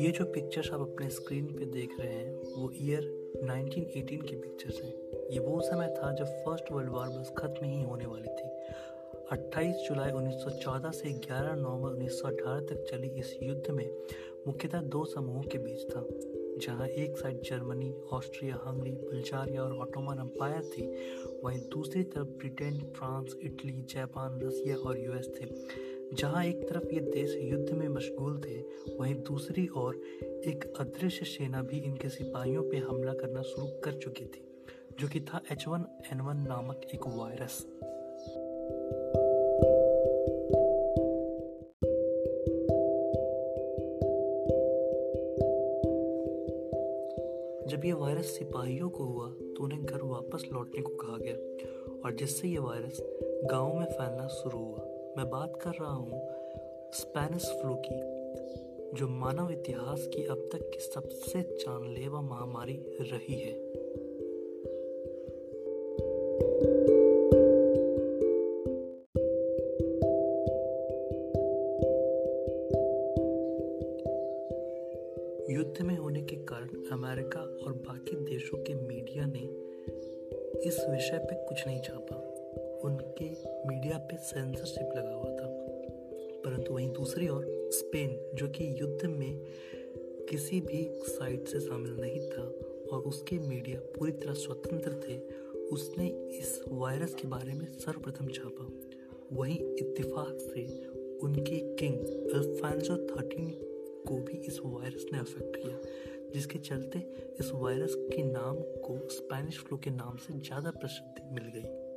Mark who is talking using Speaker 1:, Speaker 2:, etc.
Speaker 1: ये जो पिक्चर्स आप अपने स्क्रीन पे देख रहे हैं, वो ईयर 1918 की पिक्चर्स हैं। ये वो समय था जब फ़र्स्ट वर्ल्ड वॉर बस खत्म ही होने वाली थी। 28 जुलाई 1914 से 11 नवंबर 1918 तक चली इस युद्ध में मुख्यतः दो समूहों के बीच था, जहाँ एक side Germany, Austria, Hungary, Bulgaria और ऑटोमन अम्पायर थी, वहीं दूसरी तरफ़ Britain, France, Italy, Japan, Russia और यूएस थे, जहाँ एक तरफ़ ये देश युद्ध में मशगूल थे वहीं दूसरी ओर एक अदृश्य सेना भी इनके सिपाहियों पर हमला करना शुरू कर चुकी थी, जो कि था एच वन एन वन नामक एक वायरस। जब ये वायरस सिपाहियों को हुआ तो उन्हें घर वापस लौटने को कहा गया, और जिससे ये वायरस गाँव में फैलना शुरू हुआ। मैं बात कर रहा हूँ स्पेनिश फ्लू की। जो मानव इतिहास की अब तक की सबसे जानलेवा महामारी रही है। युद्ध में होने के कारण अमेरिका और बाकी देशों के मीडिया ने इस विषय पे कुछ नहीं छापा। उनके मीडिया पे सेंसरशिप लगा हुआ था। परंतु वहीं दूसरी ओर स्पेन, जो कि युद्ध में किसी भी साइड से शामिल नहीं था और उसके मीडिया पूरी तरह स्वतंत्र थे, उसने इस वायरस के बारे में सर्वप्रथम छापा। वहीं इत्तेफाक से उनके किंग अल्फांसो थर्टीन को भी इस वायरस ने अफेक्ट किया, जिसके चलते इस वायरस के नाम को स्पेनिश फ्लू के नाम से ज़्यादा प्रसिद्धि मिल गई।